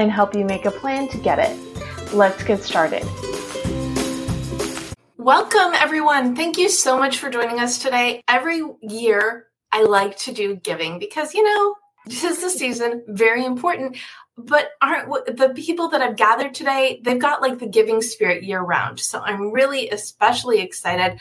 and help you make a plan to get it. Let's get started. Welcome, everyone. Thank you so much for joining us today. Every year, I like to do giving because, you know, this is the season, very important. But aren't the people that I've gathered today, they've got like the giving spirit year round. So I'm really especially excited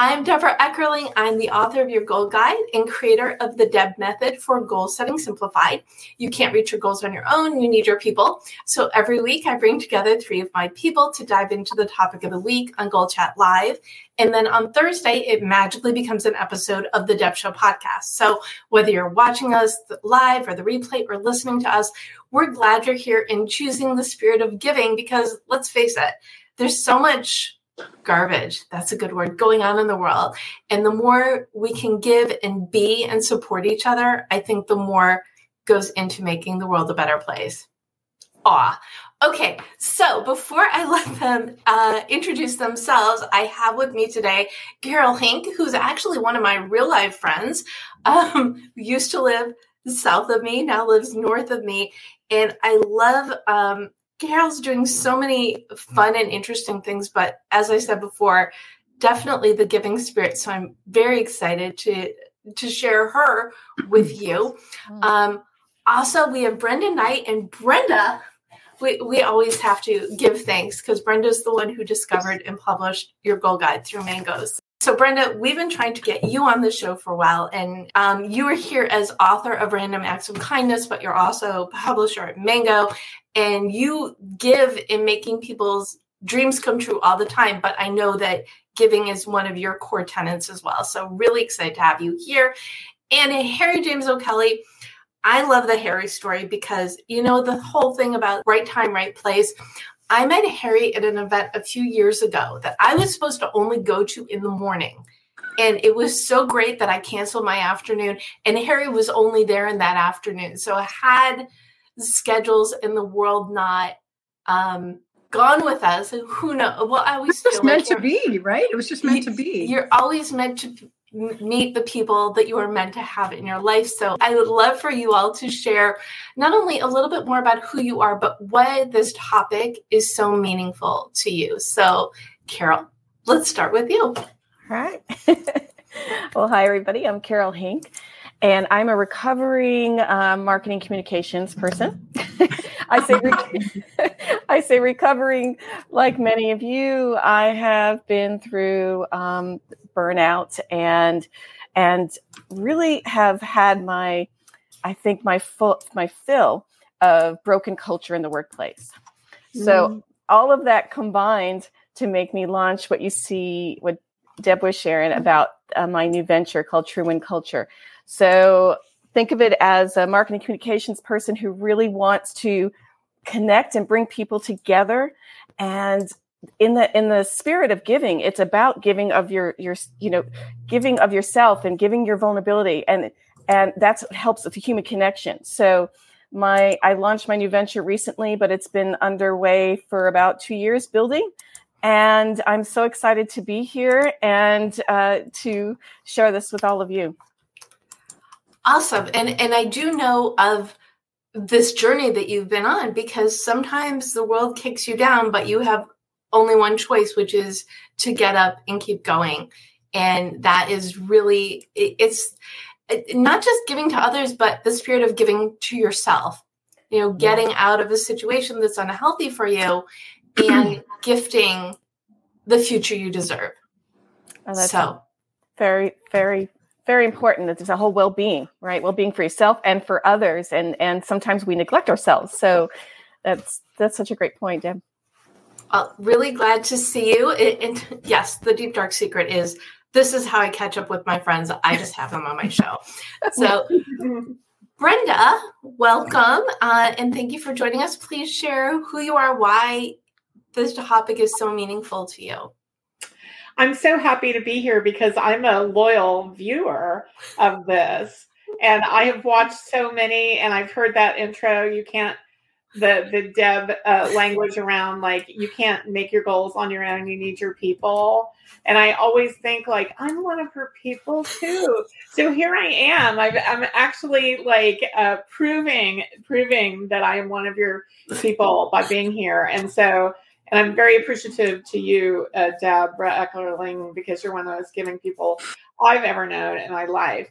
I'm Debra Eckerling. I'm the author of Your Goal Guide and creator of the Deb Method for Goal Setting Simplified. You can't reach your goals on your own, you need your people. So every week, I bring together three of my people to dive into the topic of the week on Goal Chat Live. And then on Thursday, it magically becomes an episode of the Deb Show podcast. So whether you're watching us live or the replay or listening to us, we're glad you're here and choosing the spirit of giving because let's face it, there's so much garbage. That's a good word going on in the world. And the more we can give and be and support each other i think the more goes into making the world a better place. Aw. Okay so before i let them uh, introduce themselves i have with me today carol hink who's actually one of my real life friends. Um, used to live south of me now lives north of me. And i love um, Carol's doing so many fun and interesting things, but as I said before, definitely the giving spirit. So I'm very excited to to share her with you. Mm. Um, also, we have Brenda Knight and Brenda. We, we always have to give thanks because Brenda's the one who discovered and published your goal guide through Mangoes. So, Brenda, we've been trying to get you on the show for a while, and um, you are here as author of Random Acts of Kindness, but you're also publisher at Mango, and you give in making people's dreams come true all the time. But I know that giving is one of your core tenets as well. So, really excited to have you here. And Harri James-O'Kelley, I love the Harri story because, you know, the whole thing about right time, right place. I met Harri at an event a few years ago that I was supposed to only go to in the morning. And it was so great that I canceled my afternoon, and Harri was only there in that afternoon. So I had schedules in the world not um, gone with us. Who knows? Well, I always just meant to be, right? It was just meant you, to be. You're always meant to meet the people that you are meant to have in your life. So I would love for you all to share not only a little bit more about who you are, but why this topic is so meaningful to you. So, Carol, let's start with you. All right. well, hi, everybody. I'm Carol Hink, and I'm a recovering uh, marketing communications person. I say re- I say recovering like many of you. I have been through um, burnout and and really have had my I think my full my fill of broken culture in the workplace. So mm. all of that combined to make me launch what you see what Deb was sharing about uh, my new venture called True Wind Culture. So think of it as a marketing communications person who really wants to connect and bring people together and in the in the spirit of giving it's about giving of your your you know giving of yourself and giving your vulnerability. And and that's what helps with the human connection. So my i launched my new venture recently but it's been underway for about two years building. And i'm so excited to be here and uh, to share this with all of you. Awesome. And and i do know of this journey that you've been on because sometimes the world kicks you down but you have only one choice, which is to get up and keep going. And that is really, it's not just giving to others, but the spirit of giving to yourself. You know, getting out of a situation that's unhealthy for you and gifting the future you deserve. Oh, that's so very, very, very important that there's a whole well-being, right? Well-being for yourself and for others. And and sometimes we neglect ourselves. So that's that's such a great point, Deb. Uh, really glad to see you. It, and yes, the deep dark secret is this is how I catch up with my friends. I just have them on my show. So, Brenda, welcome uh, and thank you for joining us. Please share who you are, why this topic is so meaningful to you. I'm so happy to be here because I'm a loyal viewer of this. And I have watched so many, and I've heard that intro. You can't the the Deb uh, language around like you can't make your goals on your own. You need your people. And I always think like I'm one of her people too. So here I am. i am actually like uh, proving proving that I am one of your people by being here. And so and I'm very appreciative to you, uh, Debra Eckerling, because you're one of the most giving people I've ever known in my life.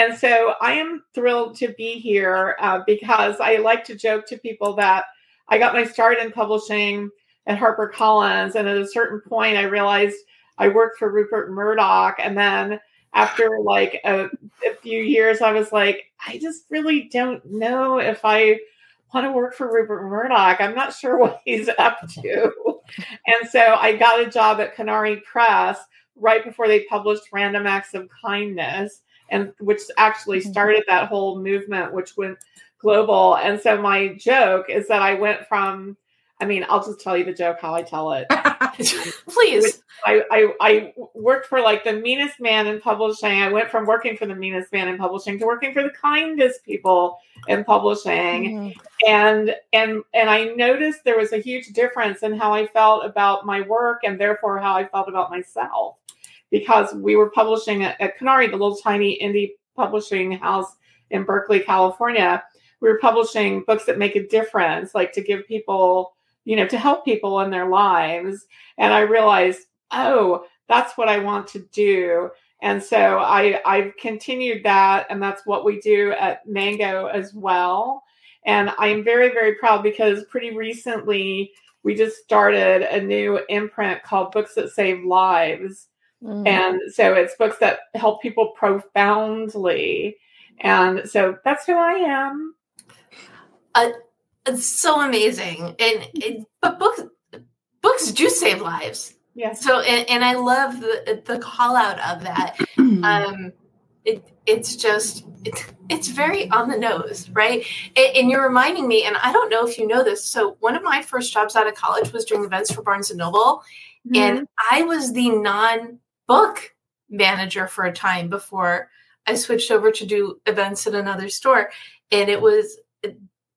And so I am thrilled to be here uh, because I like to joke to people that I got my start in publishing at HarperCollins. And at a certain point, I realized I worked for Rupert Murdoch. And then after like a, a few years, I was like, I just really don't know if I want to work for Rupert Murdoch. I'm not sure what he's up to. and so I got a job at Conari Press right before they published Random Acts of Kindness, and which actually mm-hmm. started that whole movement, which went global. And so my joke is that I went from I mean, I'll just tell you the joke how I tell it. Please. I, I, I worked for like the meanest man in publishing. I went from working for the meanest man in publishing to working for the kindest people in publishing. Mm-hmm. And and and I noticed there was a huge difference in how I felt about my work and therefore how I felt about myself. Because we were publishing at, at Conari, the little tiny indie publishing house in Berkeley, California. We were publishing books that make a difference, like to give people you know, to help people in their lives. And I realized, oh, that's what I want to do. And so I, I've continued that, and that's what we do at Mango as well. And I'm very, very proud because pretty recently we just started a new imprint called Books That Save Lives. Mm. And so it's books that help people profoundly. And so that's who I am. Uh, it's so amazing and it, but books books do save lives yeah so and, and i love the the call out of that um it it's just it, it's very on the nose right and, and, you're reminding me and i don't know if you know this so one of my first jobs out of college was doing events for barnes and noble mm-hmm. and i was the non-book manager for a time before i switched over to do events at another store and it was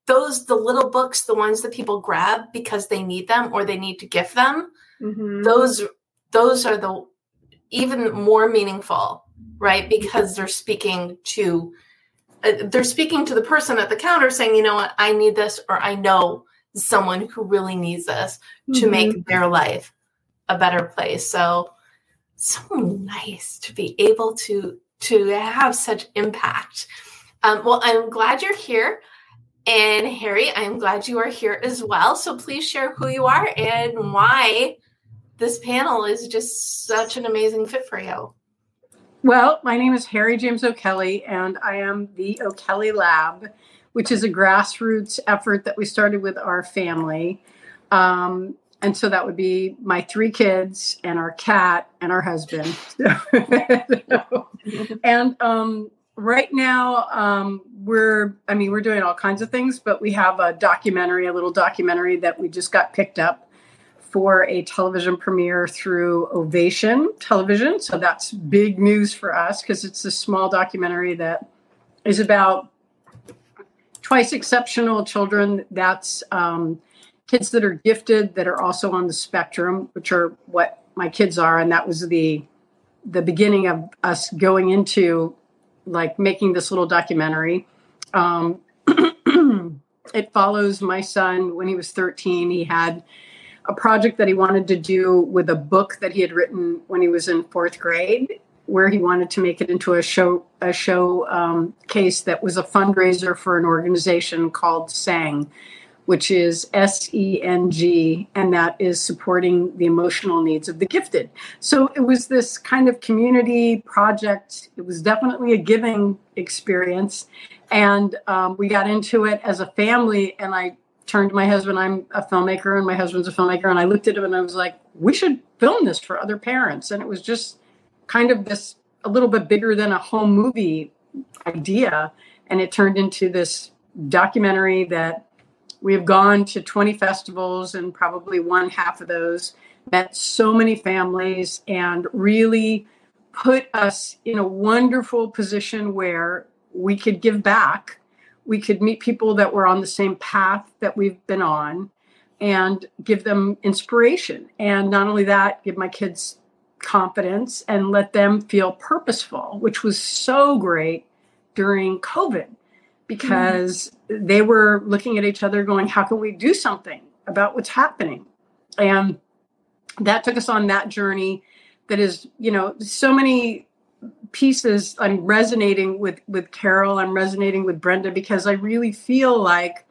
those the little books the ones that people grab because they need them or they need to gift them mm-hmm. those those are the even more meaningful right because they're speaking to uh, they're speaking to the person at the counter saying you know what i need this or i know someone who really needs this mm-hmm. to make their life a better place so so nice to be able to to have such impact um, well i'm glad you're here and Harri, I'm glad you are here as well. So please share who you are and why this panel is just such an amazing fit for you. Well, my name is Harri James-O'Kelley, and I am the O'Kelley Lab, which is a grassroots effort that we started with our family. Um, and so that would be my three kids and our cat and our husband. and um, right now um, we're i mean we're doing all kinds of things but we have a documentary a little documentary that we just got picked up for a television premiere through ovation television so that's big news for us because it's a small documentary that is about twice exceptional children that's um, kids that are gifted that are also on the spectrum which are what my kids are and that was the the beginning of us going into like making this little documentary. Um, it follows my son when he was 13. He had a project that he wanted to do with a book that he had written when he was in fourth grade, where he wanted to make it into a show a show um, case that was a fundraiser for an organization called Sang, which is S E N G, and that is supporting the emotional needs of the gifted. So it was this kind of community project. It was definitely a giving experience. And um, we got into it as a family, and I turned to my husband. I'm a filmmaker, and my husband's a filmmaker. And I looked at him and I was like, we should film this for other parents. And it was just kind of this a little bit bigger than a home movie idea. And it turned into this documentary that we have gone to 20 festivals and probably one half of those, met so many families, and really put us in a wonderful position where we could give back. We could meet people that were on the same path that we've been on and give them inspiration. And not only that, give my kids confidence and let them feel purposeful, which was so great during COVID because mm-hmm. they were looking at each other going, How can we do something about what's happening? And that took us on that journey that is, you know, so many pieces i'm resonating with with carol i'm resonating with brenda because i really feel like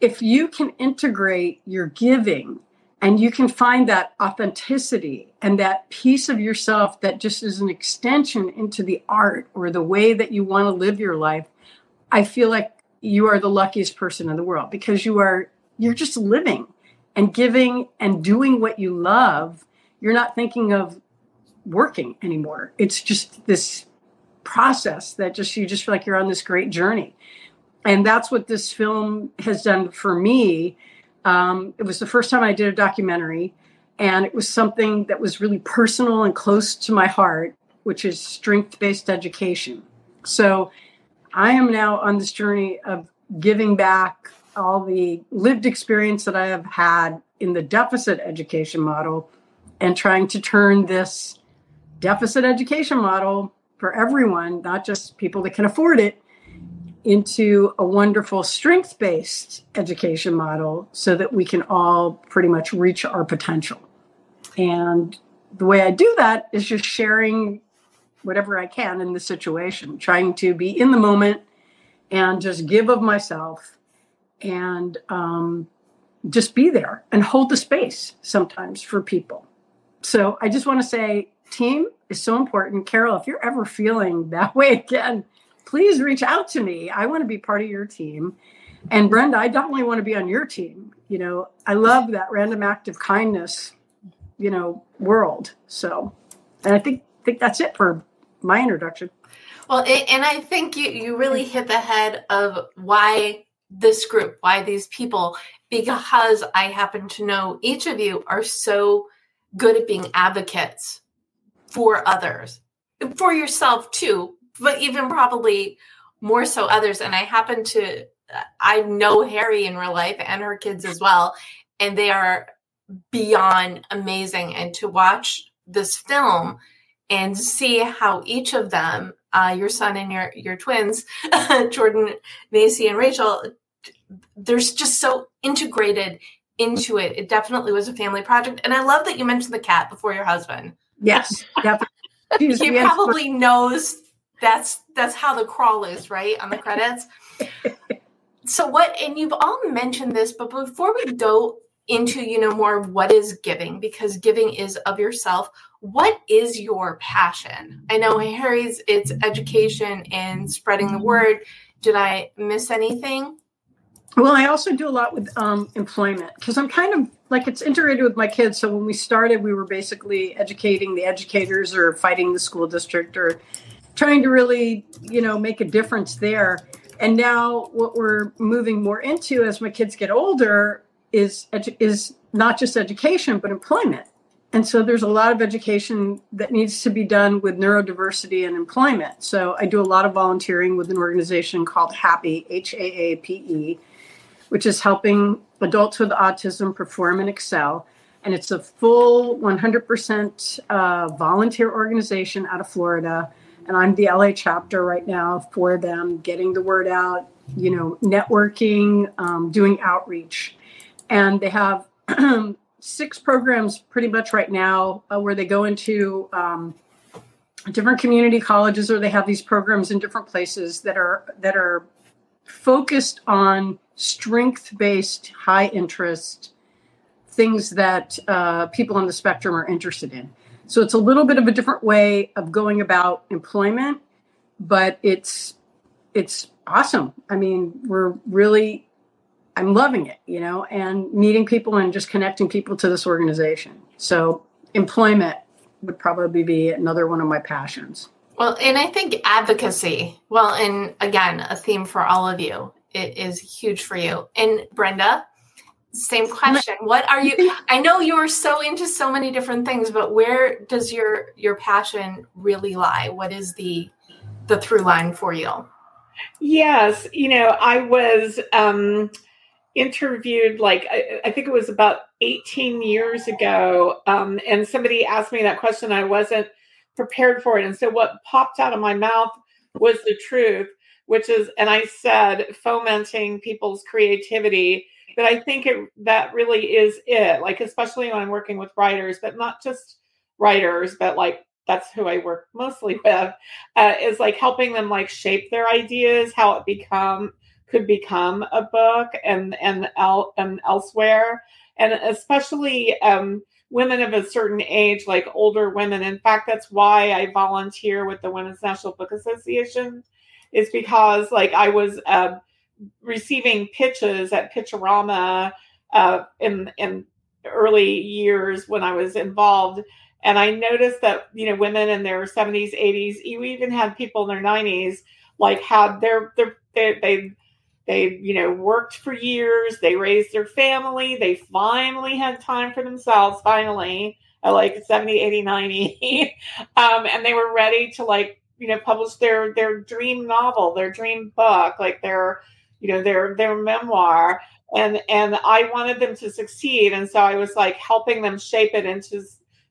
if you can integrate your giving and you can find that authenticity and that piece of yourself that just is an extension into the art or the way that you want to live your life i feel like you are the luckiest person in the world because you are you're just living and giving and doing what you love you're not thinking of working anymore it's just this process that just you just feel like you're on this great journey and that's what this film has done for me. Um, it was the first time I did a documentary, and it was something that was really personal and close to my heart, which is strength based education. So I am now on this journey of giving back all the lived experience that I have had in the deficit education model and trying to turn this deficit education model for everyone, not just people that can afford it, into a wonderful strength based education model so that we can all pretty much reach our potential. And the way I do that is just sharing whatever I can in the situation, trying to be in the moment and just give of myself and um, just be there and hold the space sometimes for people. So I just want to say, team is so important. Carol, if you're ever feeling that way again, please reach out to me. I want to be part of your team. And Brenda, I definitely want to be on your team. You know, I love that random act of kindness, you know, world. So, and I think think that's it for my introduction. Well, and I think you you really hit the head of why this group, why these people, because I happen to know each of you are so good at being advocates for others, for yourself too, but even probably more so others. And I happen to, I know Harri in real life and her kids as well, and they are beyond amazing. And to watch this film and see how each of them, uh, your son and your your twins, Jordan, Macy, and Rachel, there's just so integrated into it. It definitely was a family project, and I love that you mentioned the cat before your husband. Yes, definitely. he probably knows that's that's how the crawl is, right? On the credits. so what and you've all mentioned this, but before we go into, you know, more what is giving, because giving is of yourself, what is your passion? I know Harri's it's education and spreading the word. Did I miss anything? Well, I also do a lot with um, employment because I'm kind of like it's integrated with my kids. So when we started, we were basically educating the educators or fighting the school district or trying to really, you know, make a difference there. And now what we're moving more into as my kids get older is is not just education but employment. And so there's a lot of education that needs to be done with neurodiversity and employment. So I do a lot of volunteering with an organization called HAPPY, H A A P E, which is helping adults with autism perform and excel. And it's a full 100% uh, volunteer organization out of Florida and I'm the LA chapter right now for them, getting the word out, you know, networking, um, doing outreach. And they have six programs pretty much right now uh, where they go into um, different community colleges or they have these programs in different places that are that are focused on strength based, high interest things that uh, people on the spectrum are interested in. So it's a little bit of a different way of going about employment, but it's it's awesome. I mean, we're really I'm loving it, you know, and meeting people and just connecting people to this organization. So employment would probably be another one of my passions. Well, and I think advocacy, well, and again, a theme for all of you, it is huge for you. And Brenda, same question. What are you I know you're so into so many different things, but where does your your passion really lie? What is the the through line for you? Yes, you know, I was um interviewed like I, I, think it was about 18 years ago um, and somebody asked me that question. I wasn't prepared for it. And so what popped out of my mouth was the truth which is and i said fomenting people's creativity but i think it that really is it. Like especially when i'm working with writers but not just writers but like that's who i work mostly with uh, is like helping them like shape their ideas how it become could become a book and and, el- and elsewhere. And especially um, women of a certain age like older women. In fact that's why i volunteer with the women's national book association is because like i was uh, receiving pitches at pitchorama uh, in in early years when i was involved. And i noticed that you know women in their 70s 80s you even had people in their 90s like had their their they, they they, you know, worked for years. They raised their family. They finally had time for themselves, finally, at like 70, 80, 90. um, and they were ready to, like, you know, publish their their dream novel, their dream book, like their, you know, their their memoir. And and I wanted them to succeed. And so I was like helping them shape it into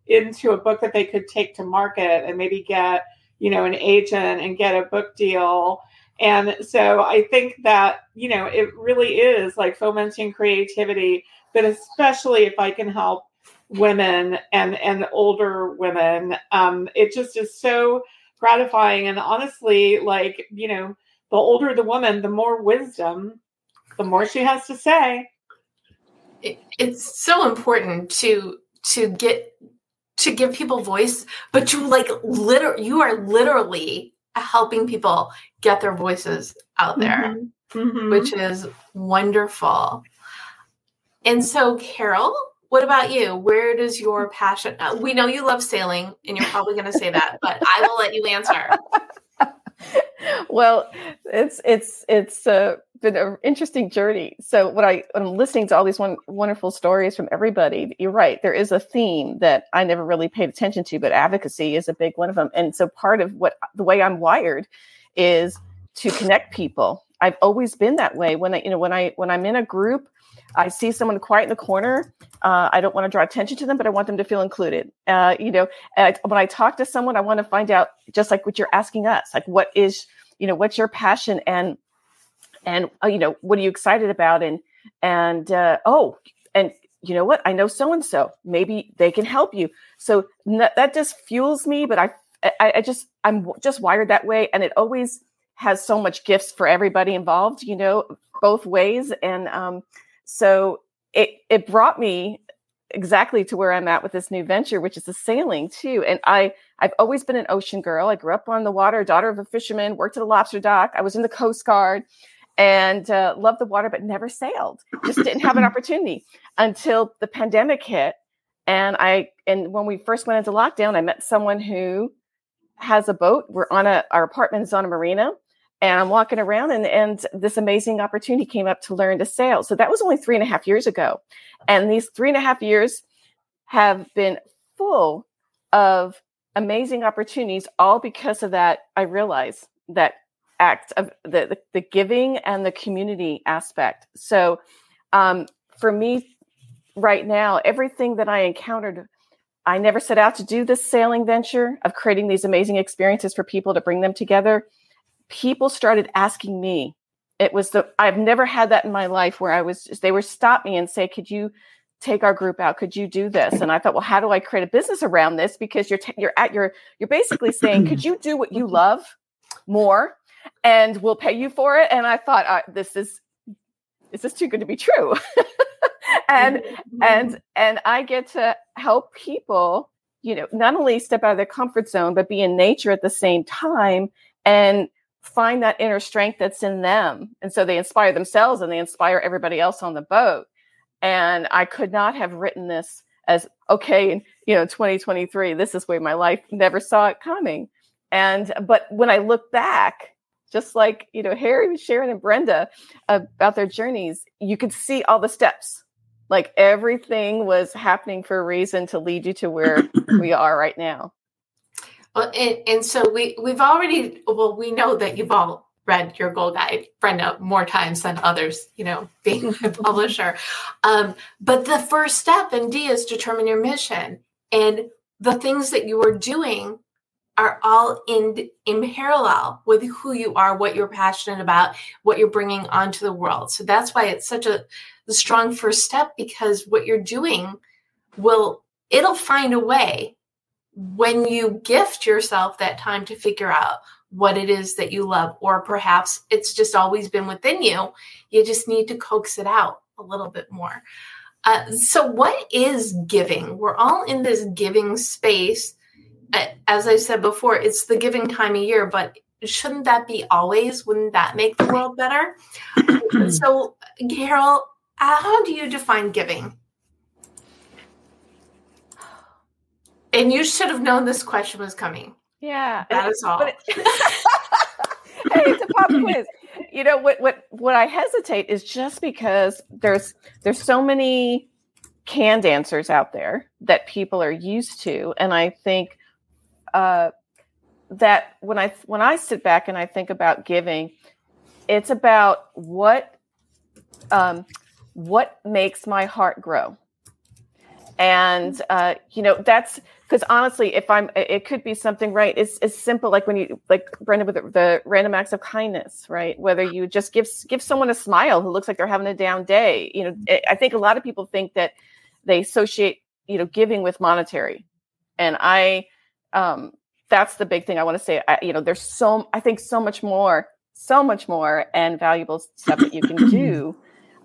into a book that they could take to market and maybe get, you know, an agent and get a book deal and so I think that, you know, it really is like fomenting creativity, but especially if I can help women and and older women, um, it just is so gratifying. And honestly, like, you know, the older the woman, the more wisdom, the more she has to say. It, it's so important to to get to give people voice, but to like liter you are literally helping people get their voices out there, mm-hmm. Mm-hmm. which is wonderful. And so, Carol, what about you? Where does your passion? Uh, we know you love sailing, and you're probably going to say that, but I will let you answer. well, it's it's it's uh, been an interesting journey. So, what I I'm listening to all these one, wonderful stories from everybody, you're right. There is a theme that I never really paid attention to, but advocacy is a big one of them. And so, part of what the way I'm wired is to connect people. I've always been that way. When I, you know, when I when I'm in a group, I see someone quiet in the corner. Uh, I don't want to draw attention to them, but I want them to feel included. Uh, you know, I, when I talk to someone, I want to find out just like what you're asking us, like what is, you know, what's your passion and and uh, you know, what are you excited about? And and uh, oh, and you know what? I know so and so. Maybe they can help you. So n- that just fuels me. But I, I, I just I'm just wired that way, and it always has so much gifts for everybody involved, you know, both ways. And um, so it it brought me exactly to where I'm at with this new venture, which is the sailing too. And I I've always been an ocean girl. I grew up on the water, daughter of a fisherman, worked at a lobster dock. I was in the Coast Guard and uh, loved the water, but never sailed. Just didn't have an opportunity until the pandemic hit. And I and when we first went into lockdown, I met someone who has a boat. We're on a our apartment is on a marina and I'm walking around and, and this amazing opportunity came up to learn to sail. So that was only three and a half years ago. And these three and a half years have been full of amazing opportunities, all because of that. I realize that act of the, the, the giving and the community aspect. So um, for me right now, everything that I encountered I never set out to do this sailing venture of creating these amazing experiences for people to bring them together people started asking me. It was the I've never had that in my life where I was they were stop me and say, "Could you take our group out? Could you do this?" And I thought, "Well, how do I create a business around this because you're t- you're at your you're basically saying, "Could you do what you love more?" and we'll pay you for it. And I thought, uh, this is this is too good to be true. and and and I get to help people, you know, not only step out of their comfort zone, but be in nature at the same time and find that inner strength that's in them. And so they inspire themselves and they inspire everybody else on the boat. And I could not have written this as okay, in you know, 2023, this is where my life never saw it coming. And but when I look back, just like you know, Harri, Sharon, and Brenda about their journeys, you could see all the steps. Like everything was happening for a reason to lead you to where we are right now. Well, and, and so we we've already well, we know that you've all read your goal guide, Brenda, more times than others, you know, being a publisher. Um, but the first step in D is determine your mission. And the things that you are doing are all in in parallel with who you are, what you're passionate about, what you're bringing onto the world. So that's why it's such a strong first step because what you're doing will it'll find a way when you gift yourself that time to figure out what it is that you love or perhaps it's just always been within you you just need to coax it out a little bit more uh, so what is giving we're all in this giving space as I said before, it's the giving time of year, but shouldn't that be always? Wouldn't that make the world better? so, Carol, how do you define giving? And you should have known this question was coming. Yeah, that is all. It, hey, it's a pop quiz. You know what? What? What I hesitate is just because there's there's so many canned answers out there that people are used to, and I think uh, that when I when I sit back and I think about giving, it's about what um, what makes my heart grow, and uh, you know that's because honestly, if I'm, it could be something right. It's it's simple, like when you like Brenda with the, the random acts of kindness, right? Whether you just give give someone a smile who looks like they're having a down day. You know, I think a lot of people think that they associate you know giving with monetary, and I um, that's the big thing I want to say. I, you know, there's so I think so much more, so much more, and valuable stuff that you can do.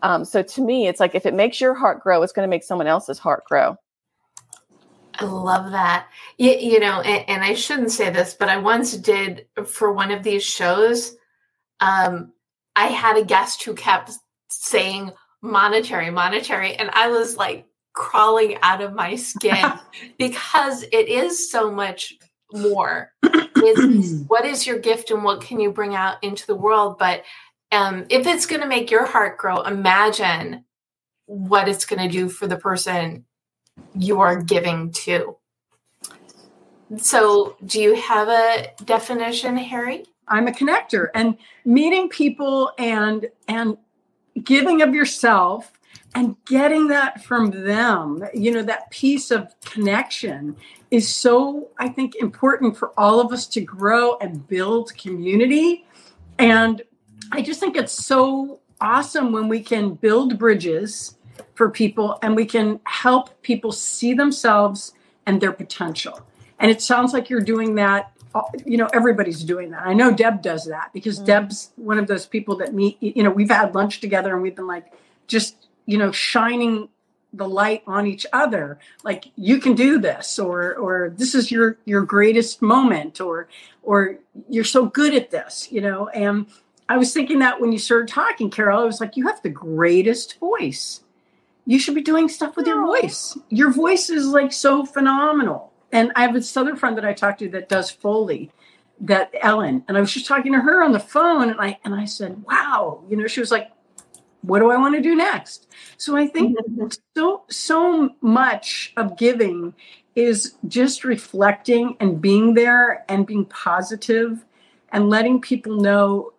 Um, so to me, it's like if it makes your heart grow, it's going to make someone else's heart grow. I love that. You, you know, and, and, I shouldn't say this, but I once did for one of these shows. Um, I had a guest who kept saying monetary, monetary, and I was like, crawling out of my skin because it is so much more is what is your gift and what can you bring out into the world but um, if it's going to make your heart grow imagine what it's going to do for the person you are giving to. So do you have a definition harri? I'm a connector and meeting people and and giving of yourself and getting that from them you know that piece of connection is so i think important for all of us to grow and build community. And i just think it's so awesome when we can build bridges for people and we can help people see themselves and their potential. And it sounds like you're doing that you know everybody's doing that. I know deb does that because mm-hmm. deb's one of those people that meet you know we've had lunch together and we've been like just you know shining the light on each other. Like you can do this or or this is your your greatest moment or or you're so good at this you know and i was thinking that when you started talking carol i was like you have the greatest voice you should be doing stuff with your voice your voice is like so phenomenal and i have this other friend that i talked to that does foley that ellen and i was just talking to her on the phone and i and i said wow you know she was like what do I want to do next? So I think mm-hmm. so so much of giving is just reflecting and being there and being positive and letting people know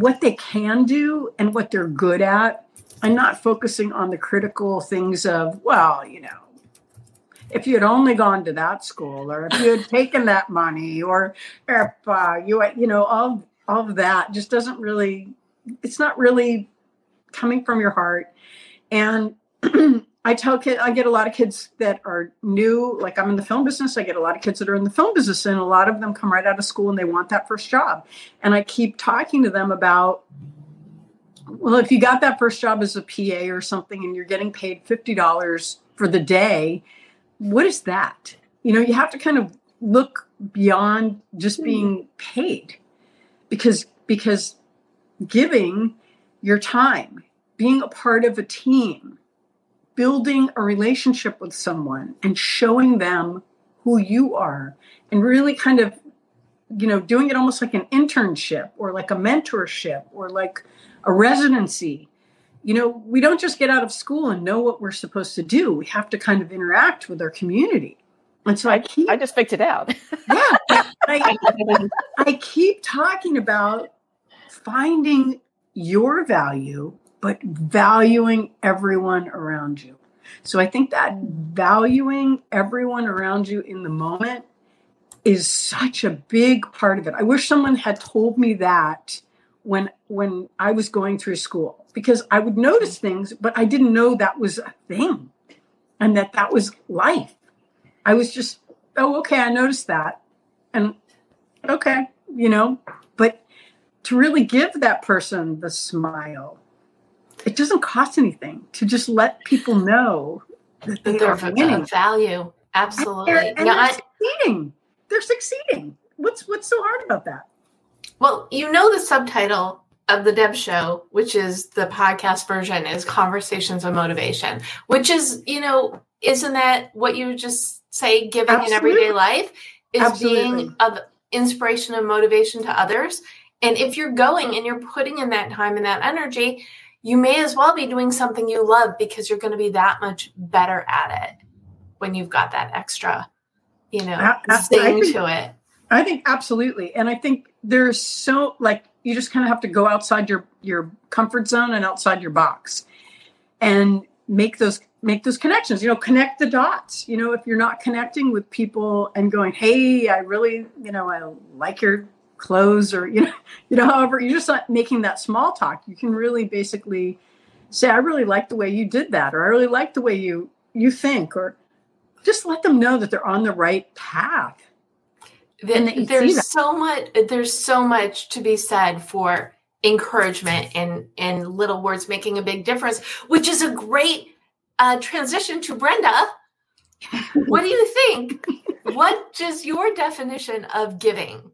what they can do and what they're good at and not focusing on the critical things of well you know if you had only gone to that school or if you had taken that money or if uh, you you know all all of that just doesn't really it's not really coming from your heart. And I tell kids, I get a lot of kids that are new, like I'm in the film business. I get a lot of kids that are in the film business, and a lot of them come right out of school and they want that first job. And I keep talking to them about, well, if you got that first job as a PA or something and you're getting paid $50 for the day, what is that? You know, you have to kind of look beyond just being paid because because giving your time, being a part of a team, building a relationship with someone and showing them who you are and really kind of you know doing it almost like an internship or like a mentorship or like a residency. You know we don't just get out of school and know what we're supposed to do. We have to kind of interact with our community. And so i keep I just picked it out. yeah. I, I keep talking about finding your value but valuing everyone around you. So i think that valuing everyone around you in the moment is such a big part of it. I wish someone had told me that when when i was going through school because i would notice things but i didn't know that was a thing and that that was life. I was just oh okay i noticed that. And okay you know but to really give that person the smile it doesn't cost anything to just let people know that they They're are winning value. Absolutely. and they're, and Yeah, they're succeeding they're succeeding what's what's so hard about that Well, you know the subtitle of the Deb Show, which is the podcast version, is Conversations of Motivation, which is, you know, isn't that what you just say giving in everyday life is Absolutely. being of inspiration and motivation to others? And if you're going mm. and you're putting in that time and that energy, you may as well be doing something you love because you're going to be that much better at it when you've got that extra, you know, I zing think- to it. I think absolutely. And I think there's so like you just kind of have to go outside your your comfort zone and outside your box and make those make those connections. You know, connect the dots. You know, if you're not connecting with people and going, "Hey, I really, you know, I like your clothes," or you know, you know, however, you're just not making that small talk. You can really basically say, "I really like the way you did that," or "I really like the way you you think," or just let them know that they're on the right path. Th- And that you see there's so much there's so much to be said for encouragement and and little words making a big difference which is a great uh, transition to brenda what do you think what is your definition of giving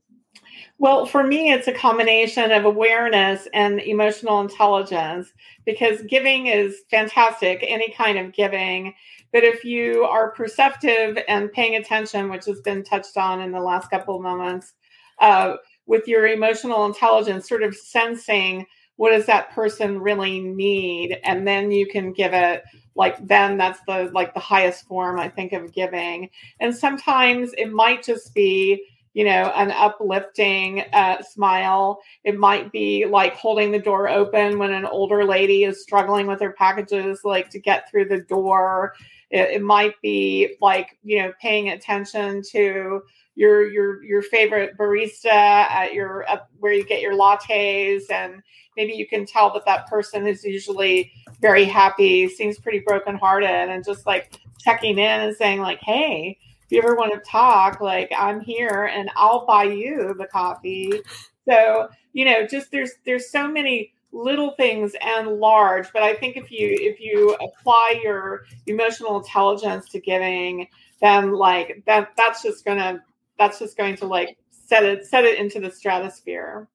Well, for me, it's a combination of awareness and emotional intelligence because giving is fantastic, any kind of giving. But if you are perceptive and paying attention, which has been touched on in the last couple of moments, uh, with your emotional intelligence, sort of sensing what does that person really need, and then you can give it like then that's the like the highest form I think of giving. And sometimes it might just be you know, an uplifting uh, smile. It might be like holding the door open when an older lady is struggling with her packages, like to get through the door. It, it might be like you know, paying attention to your your your favorite barista at your uh, where you get your lattes, and maybe you can tell that that person is usually very happy, seems pretty brokenhearted, and just like checking in and saying like, hey if you ever want to talk, like I'm here and I'll buy you the coffee. So, you know, just there's there's so many little things and large, but I think if you if you apply your emotional intelligence to giving, then like that that's just gonna that's just going to like set it set it into the stratosphere.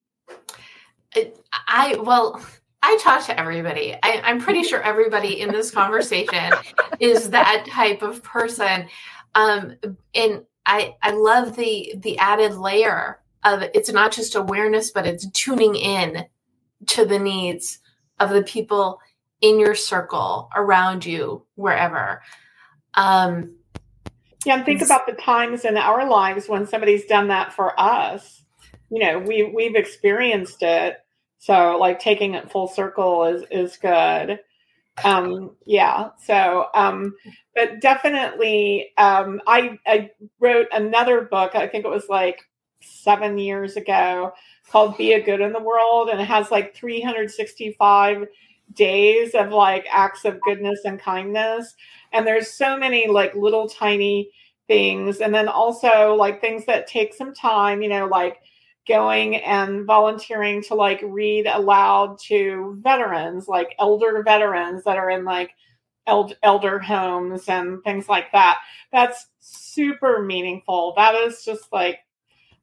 i well i talk to everybody I, i'm pretty sure everybody in this conversation is that type of person um and i i love the the added layer of it's not just awareness but it's tuning in to the needs of the people in your circle around you wherever um Yeah, and think about the times in our lives when somebody's done that for us. You know, we we've experienced it. So like taking it full circle is is good. Um yeah. So um but definitely um I I wrote another book, I think it was like 7 years ago called Be a Good in the World and it has like 365 days of like acts of goodness and kindness. And there's so many like little tiny things. And then also like things that take some time, you know, like going and volunteering to like read aloud to veterans, like elder veterans that are in like elder homes and things like that. That's super meaningful. That is just like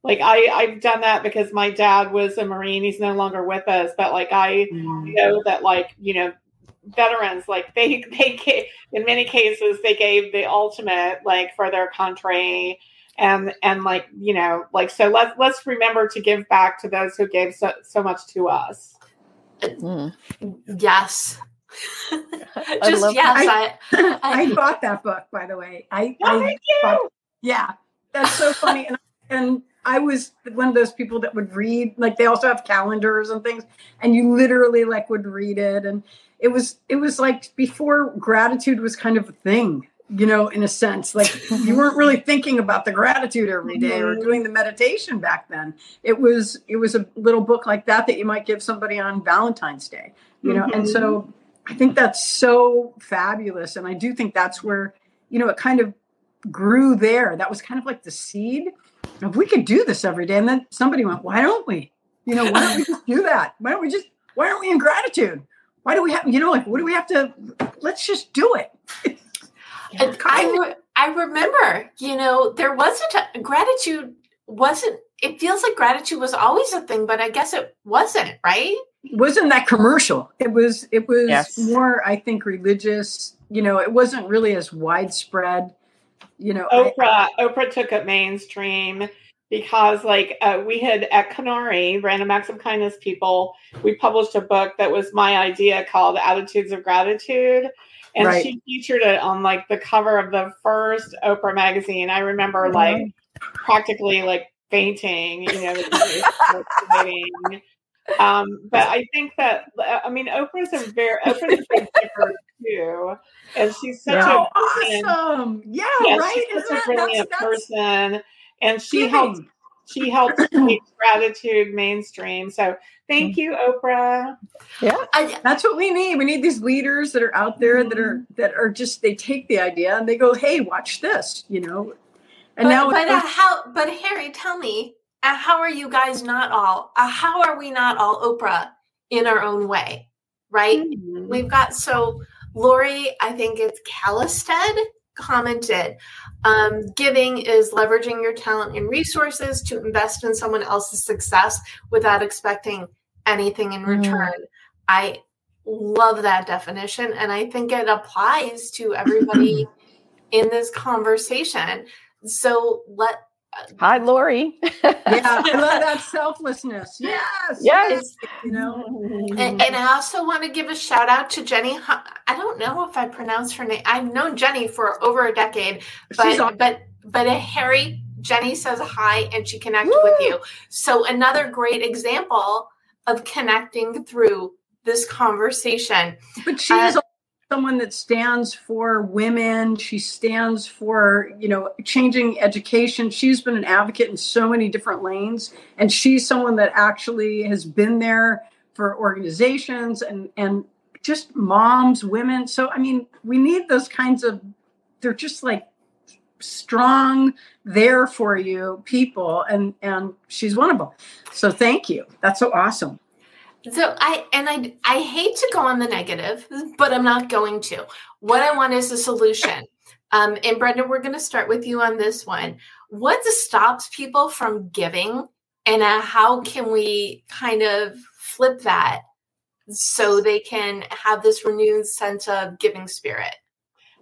like I I've done that because my dad was a marine. He's no longer with us, but like I mm. know that like you know veterans like they they gave, in many cases they gave the ultimate like for their country and and like you know like so let's let's remember to give back to those who gave so, so much to us. Mm. yes. Just yes I, I, I, bought that book by the way. I, oh, I bought, yeah that's so funny. And, and I was one of those people that would read, like they also have calendars and things, and you literally like would read it. And it was it was like before gratitude was kind of a thing, you know, in a sense. Like you weren't really thinking about the gratitude every day or doing the meditation back then. It was it was a little book like that that you might give somebody on Valentine's Day, you know. Mm-hmm. And so mm-hmm. I think that's so fabulous. And I do think that's where, you know, it kind of grew there. That was kind of like the seed if we could do this every day, and then somebody went, why don't we? You know, why don't we just do that? Why don't we just? Why aren't we in gratitude? Why do we have? You know, like what do we have to? Let's just do it. I re- I remember, you know, there wasn't a, gratitude wasn't. It feels like gratitude was always a thing, but I guess it wasn't, right? wasn't that commercial. It was. It was yes. more, I think, religious. You know, it wasn't really as widespread you know oprah I, oprah took it mainstream because like uh, we had at Conari, Random Acts of Kindness people, we published a book that was my idea called Attitudes of Gratitude. And right. she featured it on like the cover of the first Oprah magazine. I remember mm-hmm. like practically like fainting, you know, um, but I think that I mean Oprah's a very Oprah's a big giver too, and she's such yeah. a awesome. Yeah, yeah, right. She's such a brilliant that's, person, and she giving. helps. She helps make gratitude mainstream. So thank you, Oprah. Yeah, I, that's what we need. We need these leaders that are out there that are mm-hmm. that are just they take the idea and they go, "Hey, watch this," you know. And but, now, but uh, how? But Harri, tell me, uh, how are you guys not all? Uh, how are we not all Oprah in our own way? Right? Mm-hmm. We've got so Lori, I think it's Callisted commented um, giving is leveraging your talent and resources to invest in someone else's success without expecting anything in mm-hmm. return. Mm. I love that definition and I think it applies to everybody in this conversation. So let Hi, Lori. yeah, I love that selflessness. Yes. Yes. You know, and, and, I also want to give a shout out to Jenny. I don't know if I pronounce her name. I've known Jenny for over a decade, but but but a Harri. Jenny says hi, and she connected Woo! with you. So another great example of connecting through this conversation. But she's uh, someone that stands for women. She stands for you know changing education. She's been an advocate in so many different lanes and she's someone that actually has been there for organizations and and just moms women. So i mean we need those kinds of they're just like strong there for you people and and she's one of them so thank you. That's so awesome so I and I I hate to go on the negative, but I'm not going to. What I want is a solution. Um, and Brenda, we're going to start with you on this one. What stops people from giving, and uh, how can we kind of flip that so they can have this renewed sense of giving spirit?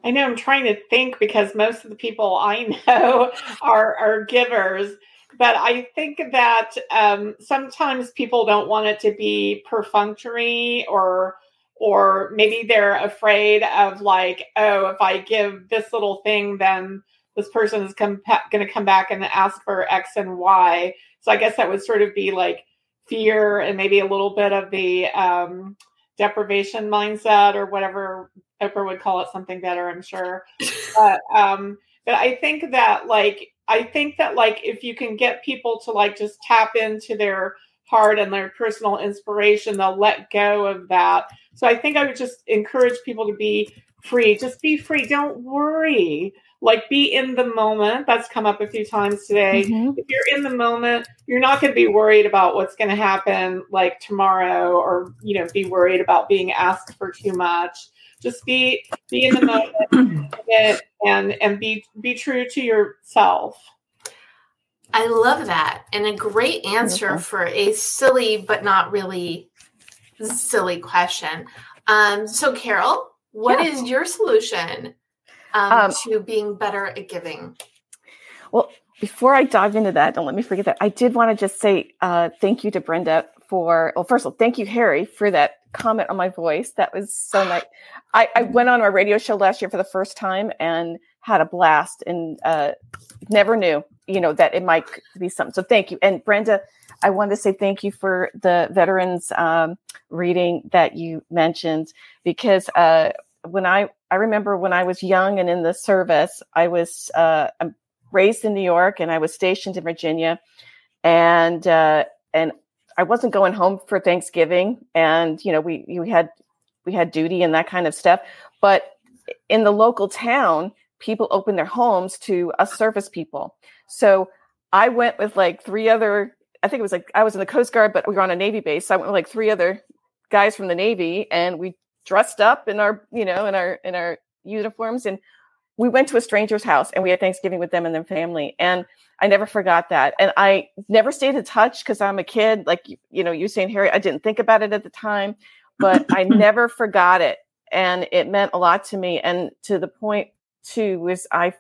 I know I'm trying to think because most of the people I know are are givers but I think that um, sometimes people don't want it to be perfunctory or or maybe they're afraid of like oh if I give this little thing then this person is com- going to come back and ask for X and Y. So I guess that would sort of be like fear and maybe a little bit of the um, deprivation mindset or whatever Oprah would call it something better, I'm sure. but um, but I think that like I think that like if you can get people to like just tap into their heart and their personal inspiration, they'll let go of that. So I think I would just encourage people to be free. Just be free. Don't worry. Like be in the moment. That's come up a few times today. Mm-hmm. If you're in the moment, you're not going to be worried about what's going to happen like tomorrow or, you know, be worried about being asked for too much. Just be be in the moment and and be be true to yourself. I love that. And a great answer for a silly but not really silly question. Um, so, Carol, what yeah. is your solution um, um, to being better at giving? Well, before I dive into that, don't let me forget that. I did want to just say uh, thank you to Brenda for, well, first of all, thank you, Harri, for that comment on my voice. That was so nice. I, I went on our radio show last year for the first time and had a blast and uh, never knew you know that it might be something so thank you and brenda i wanted to say thank you for the veterans um, reading that you mentioned because uh, when i i remember when i was young and in the service i was uh, i'm raised in new york and i was stationed in virginia and uh, and i wasn't going home for thanksgiving and you know we we had we had duty and that kind of stuff but in the local town people open their homes to us service people. So I went with like three other, I think it was like I was in the Coast Guard, but we were on a Navy base. So I went with like three other guys from the Navy and we dressed up in our, you know, in our in our uniforms and we went to a stranger's house and we had Thanksgiving with them and their family. And I never forgot that. And I never stayed in touch because I'm a kid. Like, you know, you saying, Harri, I didn't think about it at the time, but I never forgot it. And it meant a lot to me. And to the point too is I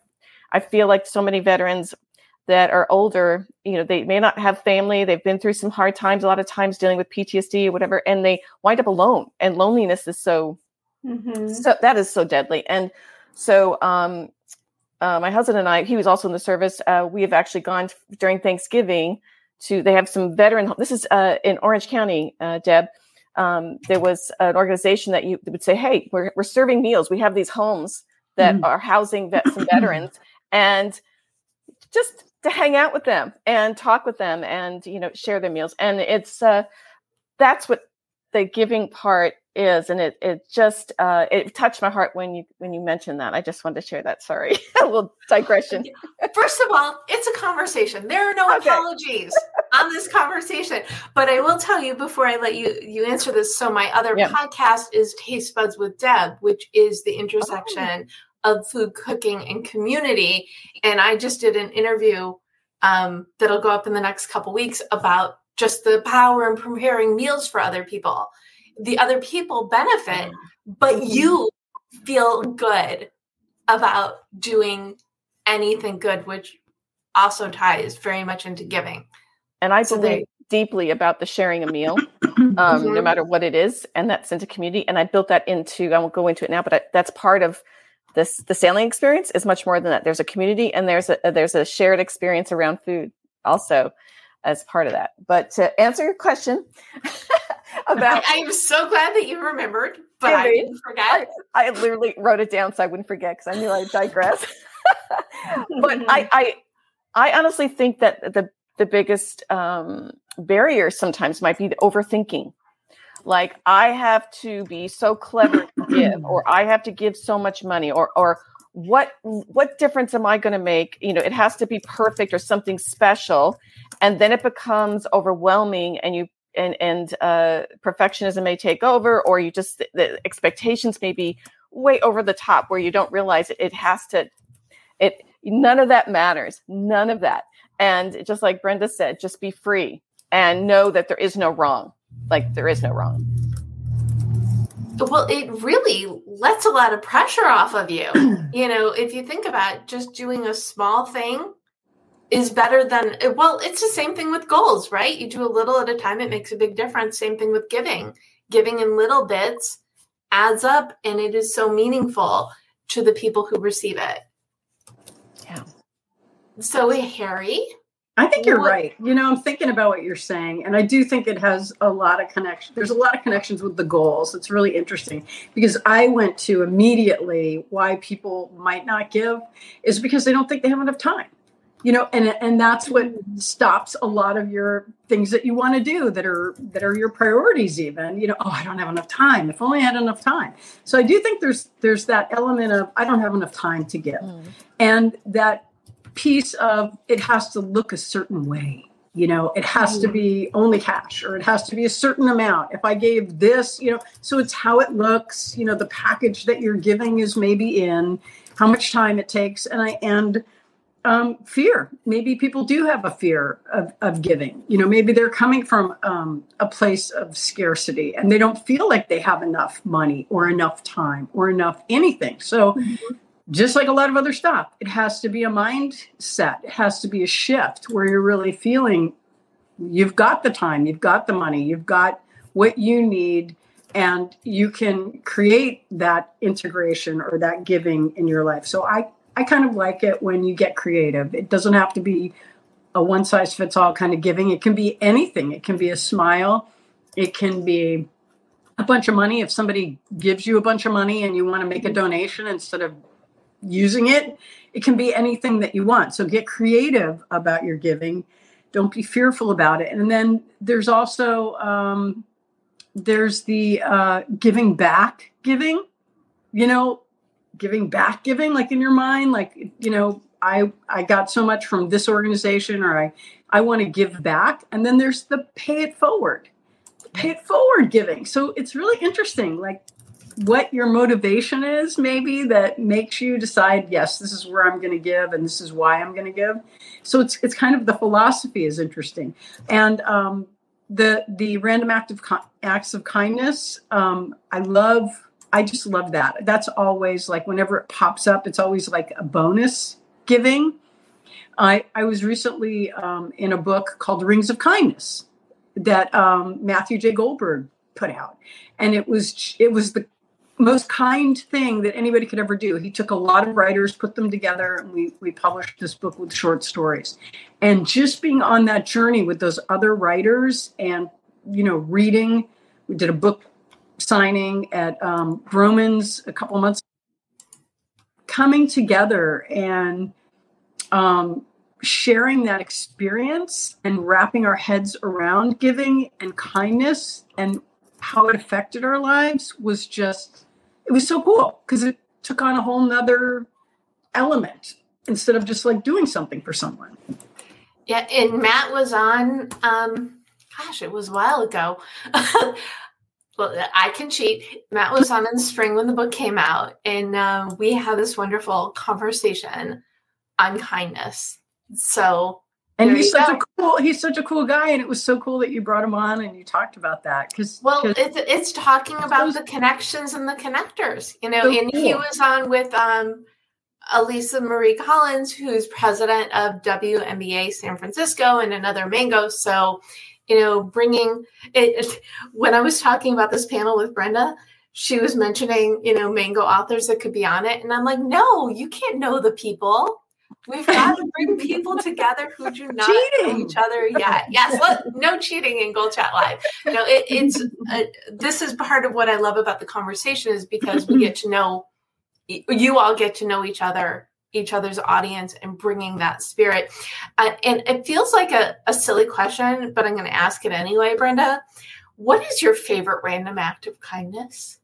I feel like so many veterans that are older, you know, they may not have family, they've been through some hard times, a lot of times dealing with PTSD or whatever, and they wind up alone. And loneliness is so mm-hmm. so that is so deadly. And so um uh, my husband and I, he was also in the service. Uh, we have actually gone during Thanksgiving to. They have some veteran. This is uh, in Orange County, uh, Deb. Um, there was an organization that you would say, "Hey, we're we're serving meals. We have these homes that mm-hmm. are housing vets and veterans and just to hang out with them and talk with them and you know share their meals and it's uh that's what the giving part is and it it just uh it touched my heart when you when you mentioned that. I just wanted to share that. Sorry. A little digression. First of all it's a conversation. There are no okay. apologies on this conversation. But i will tell you before i let you you answer this so my other podcast is taste buds with deb which is the intersection oh. of food cooking and community. And i just did an interview um, that'll go up in the next couple weeks about just the power in preparing meals for other people the other people benefit, but you feel good about doing anything good, which also ties very much into giving. And I so believe they, deeply about the sharing a meal, um, mm-hmm. no matter what it is, and that sense of community. And I built that into. I won't go into it now, but I, that's part of this. The sailing experience is much more than that. There's a community, and there's a there's a shared experience around food also as part of that. But to answer your question about, I, am so glad that you remembered, but I, I didn't forget. I, I, literally wrote it down so I wouldn't forget because I knew I'd digress. but I, I, I honestly think that the the biggest um, barrier sometimes might be the overthinking. Like I have to be so clever to give, or I have to give so much money, or or what what difference am i going to make you know it has to be perfect or something special and then it becomes overwhelming and you and and uh, perfectionism may take over or you just the expectations may be way over the top where you don't realize it, it has to it none of that matters none of that and just like brenda said just be free and know that there is no wrong like there is no wrong well, it really lets a lot of pressure off of you. you know, if you think about just doing a small thing is better than well, it's the same thing with goals, right? You do a little at a time, it makes a big difference. Same thing with giving. Giving in little bits adds up and it is so meaningful to the people who receive it. Yeah. So, Harri, I think you're what? right. You know, I'm thinking about what you're saying, and I do think it has a lot of connection. There's a lot of connections with the goals. It's really interesting because I went to immediately why people might not give is because they don't think they have enough time. You know and and that's what stops a lot of your things that you want to do that are that are your priorities even. You know oh i don't have enough time. If only i had enough time. So i do think there's there's that element of i don't have enough time to give. Mm. and that piece of it has to look a certain way. You know it has to be only cash or it has to be a certain amount. If i gave this you know so it's how it looks you know the package that you're giving is maybe in how much time it takes and i and um, fear maybe people do have a fear of, of giving you know maybe they're coming from um, a place of scarcity and they don't feel like they have enough money or enough time or enough anything so mm-hmm just like a lot of other stuff, it has to be a mindset. It has to be a shift where you're really feeling you've got the time, you've got the money, you've got what you need, and you can create that integration or that giving in your life. So I, I kind of like it when you get creative. It doesn't have to be a one size fits all kind of giving. It can be anything. It can be a smile. It can be a bunch of money. If somebody gives you a bunch of money and you want to make a donation instead of using it. It can be anything that you want. So get creative about your giving. Don't be fearful about it. And then there's also um, there's the uh, giving back giving. You know, giving back giving, like in your mind, like you know, I I got so much from this organization, or I I want to give back. And then there's the pay it forward pay it forward giving. So it's really interesting. Like what your motivation is maybe that makes you decide yes this is where i'm going to give and this is why i'm going to give so it's it's kind of the philosophy is interesting and um, the the random act of acts of kindness um, i love i just love that that's always like whenever it pops up it's always like a bonus giving i i was recently um, in a book called rings of kindness that um, matthew j goldberg put out and it was it was the most kind thing that anybody could ever do. He took a lot of writers, put them together, and we we published this book with short stories. And just being on that journey with those other writers, and you know, reading, we did a book signing at um, a couple months. Coming together and um, sharing that experience and wrapping our heads around giving and kindness and how it affected our lives was just it was so cool because it took on a whole nother element instead of just like doing something for someone yeah and matt was on um gosh it was a while ago i can cheat matt was on in the spring when the book came out and um, we had this wonderful conversation on kindness so and he's such go. a cool he's such a cool guy and it was so cool that you brought him on and you talked about that because well cause it's, it's talking about the connections and the connectors you know so and cool. he was on with um Elise Marie Collins, who's president of WNBA San Francisco and another Mango. So, you know, bringing it, when I was talking about this panel with Brenda, she was mentioning, you know, Mango authors that could be on it. And I'm like, no, you can't know the people. We've got to bring people together who do not cheating. know each other yet. Yes, let, no cheating in Goal Chat Live. No, it, it's uh, this is part of what I love about the conversation is because we get to know you all get to know each other each other's audience and bringing that spirit uh, and it feels like a, a silly question but i'm going to ask it anyway brenda what is your favorite random act of kindness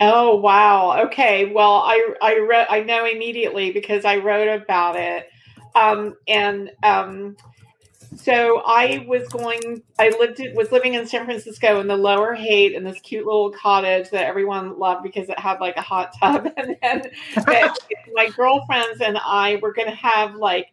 Oh wow. Okay. Well, I I wrote I know immediately because I wrote about it. Um, and um, so I was going. I lived was living in San Francisco in the Lower Haight in this cute little cottage that everyone loved because it had like a hot tub. And then my girlfriends and I were going to have like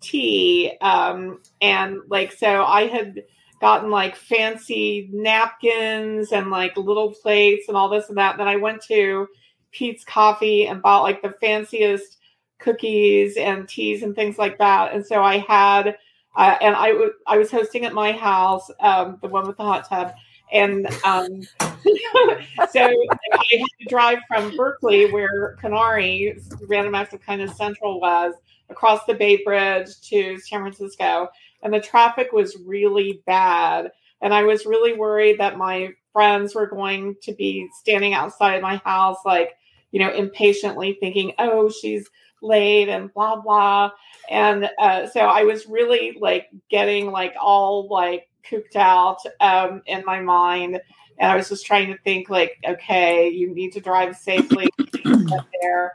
tea. Um, and like so, I had gotten like fancy napkins and like little plates and all this and that. And Then I went to Peet's Coffee and bought like the fanciest cookies and teas and things like that. And so I had, uh, and I, w- I was hosting at my house, um, the one with the hot tub. And um, so I had to drive from Berkeley, where Conari, Random Acts of Kindness Central was, across the Bay Bridge to San Francisco and the traffic was really bad. And I was really worried that my friends were going to be standing outside my house, like, you know, impatiently thinking, oh, she's late and blah blah. And uh, so I was really like getting like all like cooped out um, in my mind, and I was just trying to think like, okay, you need to drive safely there.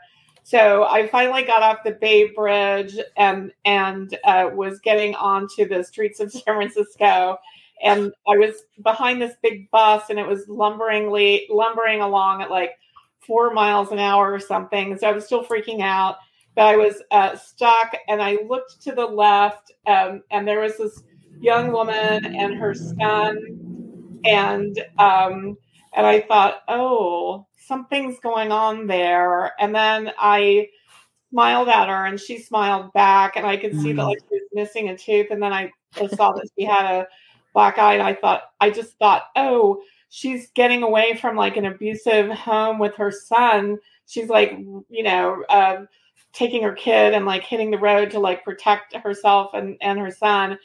So I finally got off the Bay Bridge and and uh, was getting onto the streets of San Francisco, and I was behind this big bus, and it was lumberingly lumbering along at like four miles an hour or something. So I was still freaking out, but I was uh, stuck, and I looked to the left, um, and there was this young woman and her son, and um, and I thought, oh, something's going on there. And then I smiled at her and she smiled back and I could see mm. that like she was missing a tooth. And then I saw that she had a black eye and I thought, I just thought, oh, she's getting away from like an abusive home with her son. She's like, you know, uh, taking her kid and like hitting the road to like protect herself and, and her son.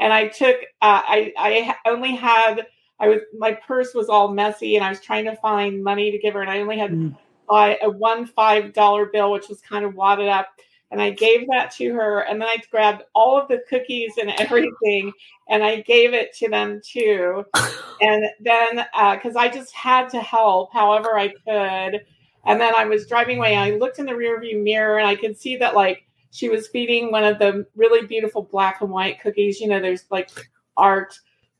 And I took, uh, I, I only had I was my purse was all messy and I was trying to find money to give her and I only had mm. buy a one five dollar bill which was kind of wadded up and I gave that to her and then I grabbed all of the cookies and everything and I gave it to them too and then because uh, I just had to help however I could and then I was driving away I looked in the rearview mirror and I could see that like she was feeding one of the really beautiful black and white cookies you know there's like art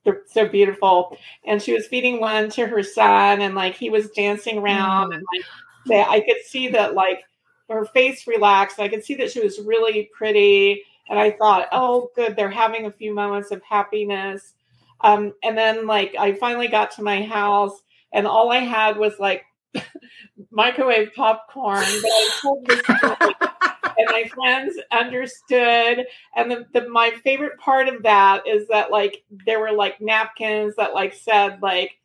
they're so beautiful. And she was feeding one to her son, and like he was dancing around, and like I could see that like her face relaxed. I could see that she was really pretty, and I thought, oh, good, they're having a few moments of happiness. Um, and then like I finally got to my house, and all I had was like microwave popcorn. But I told this and my friends understood. And the, the my favorite part of that is that like there were like napkins that like said like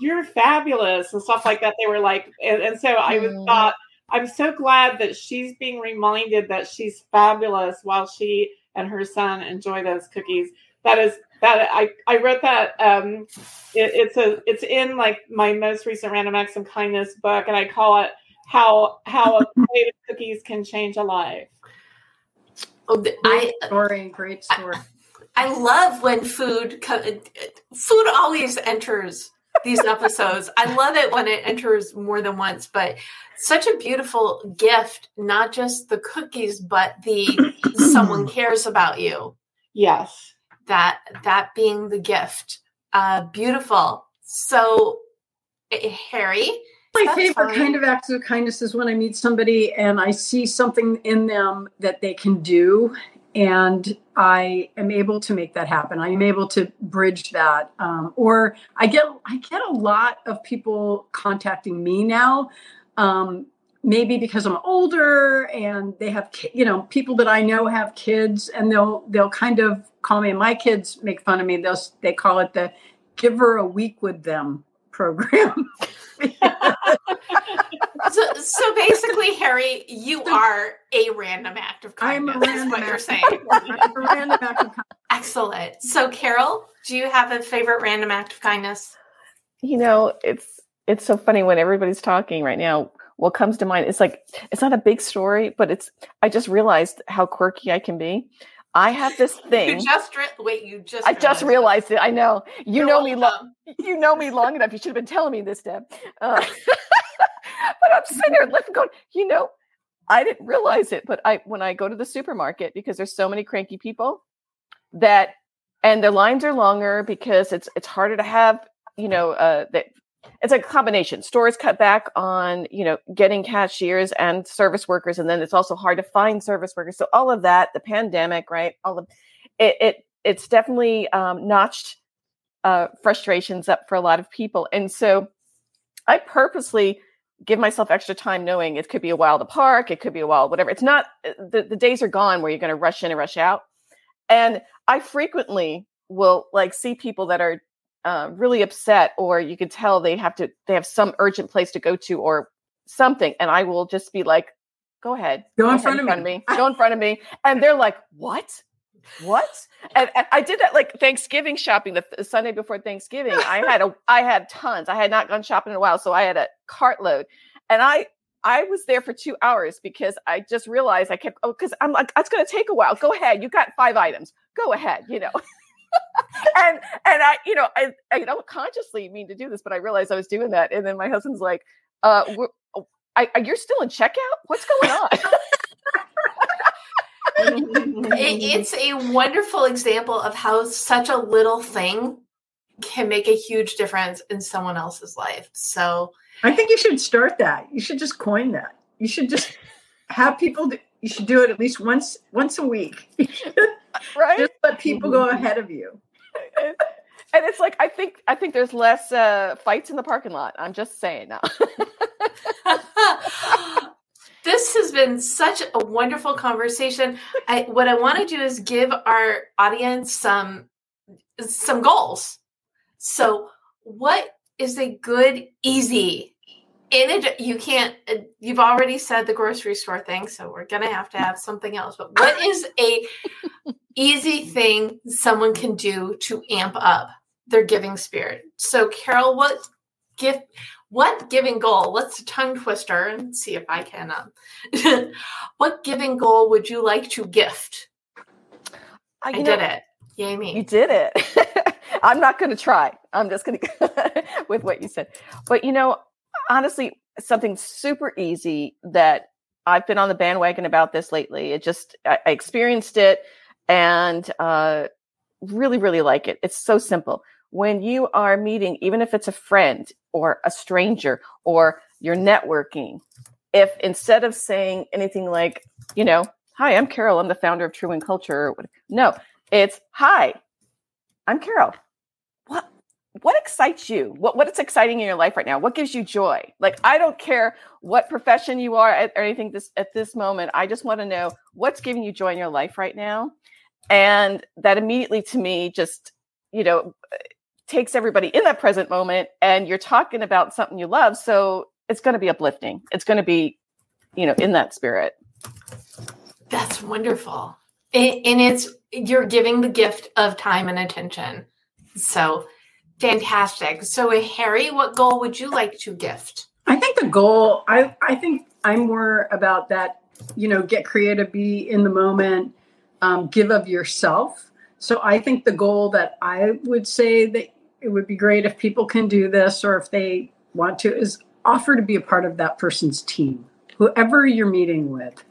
you're fabulous and stuff like that. They were like, and, and so I mm. thought I'm so glad that she's being reminded that she's fabulous while she and her son enjoy those cookies. That is that I, I wrote that um it, it's a it's in like my most recent random acts of kindness book and I call it how how a plate of cookies can change a life. Oh, the, I story, great story. I, I love when food food always enters these episodes. I love it when it enters more than once, but such a beautiful gift, not just the cookies, but the someone cares about you. Yes. That that being the gift. Uh beautiful. So eh, Harri, my favorite fine. kind of acts of kindness is when I meet somebody and I see something in them that they can do, and I am able to make that happen. I am able to bridge that. Um, or I get I get a lot of people contacting me now. Um, maybe because I'm older and they have you know people that I know have kids and they'll they'll kind of call me and my kids make fun of me they'll they call it the give her a week with them program so, so basically, Harri, you are a random act of kindness. I'm a random what you're saying. I'm a random act of kindness. Excellent. So, Carol, do you have a favorite random act of kindness? You know, it's it's so funny when everybody's talking right now. What comes to mind? It's like it's not a big story, but it's. I just realized how quirky I can be. I have this thing. You just re- wait. You just. I just realized it. I know. You You're know me long. You know me long enough. You should have been telling me this, Deb. Uh, but I'm sitting there looking, going, you know, I didn't realize it, but I when I go to the supermarket because there's so many cranky people that, and the lines are longer because it's it's harder to have, you know, uh, that it's a combination. Stores cut back on, you know, getting cashiers and service workers, and then it's also hard to find service workers. So all of that, the pandemic, right? All of it, it it's definitely um, notched uh, frustrations up for a lot of people, and so I purposely give myself extra time, knowing it could be a while to park, it could be a while, whatever. It's not uh, the the days are gone where you're going to rush in and rush out, and I frequently will like see people that are uh, really upset or you can tell they have to they have some urgent place to go to or something and i will just be like go ahead go, go in, front, in front, of me. go in front of me and they're like what what and, and, i did that like thanksgiving shopping the, the, sunday before thanksgiving i had a i had tons i had not gone shopping in a while so i had a cartload and i I was there for two hours because I just realized I kept, oh, because I'm like, it's going to take a while. Go ahead. You got five items. Go ahead, you know. and and I, you know, I, I don't consciously mean to do this, but I realized I was doing that. And then my husband's like, uh, oh, I, you're still in checkout? What's going on? it, it's a wonderful example of how such a little thing can make a huge difference in someone else's life. So I think you should start that. You should just coin that. You should just have people do, you should do it at least once once a week. right? Just let people go ahead of you. And it's like I think I think there's less uh, fights in the parking lot. I'm just saying now. this has been such a wonderful conversation. I, what I want to do is give our audience some some goals. So, what is a good, easy? In it, you can't. You've already said the grocery store thing, so we're gonna have to have something else. But what is a easy thing someone can do to amp up their giving spirit? So, Carol, what gift? What giving goal? Let's tongue twister and see if I can. Um, what giving goal would you like to gift? I, I know, did it. Yay me! You did it. I'm not going to try. I'm just going to with what you said. But you know, honestly, something super easy that I've been on the bandwagon about this lately. It just I, I experienced it and uh, really, really like it. It's so simple. When you are meeting, even if it's a friend or a stranger or you're networking, if instead of saying anything like, you know, hi, I'm Carol, I'm the founder of True Wind Culture, no, it's hi, I'm Carol What what excites you? What what's exciting in your life right now? What gives you joy? Like I don't care what profession you are at, or anything this at this moment. I just want to know what's giving you joy in your life right now. And that immediately to me just, you know, takes everybody in that present moment and you're talking about something you love, so it's going to be uplifting. It's going to be, you know, in that spirit. That's wonderful. and it's you're giving the gift of time and attention. So Fantastic. So, uh, Harri, what goal would you like to gift? I think the goal, I, I think I'm more about that, you know, get creative, be in the moment, um, give of yourself. So, I think the goal that I would say that it would be great if people can do this or if they want to is offer to be a part of that person's team, whoever you're meeting with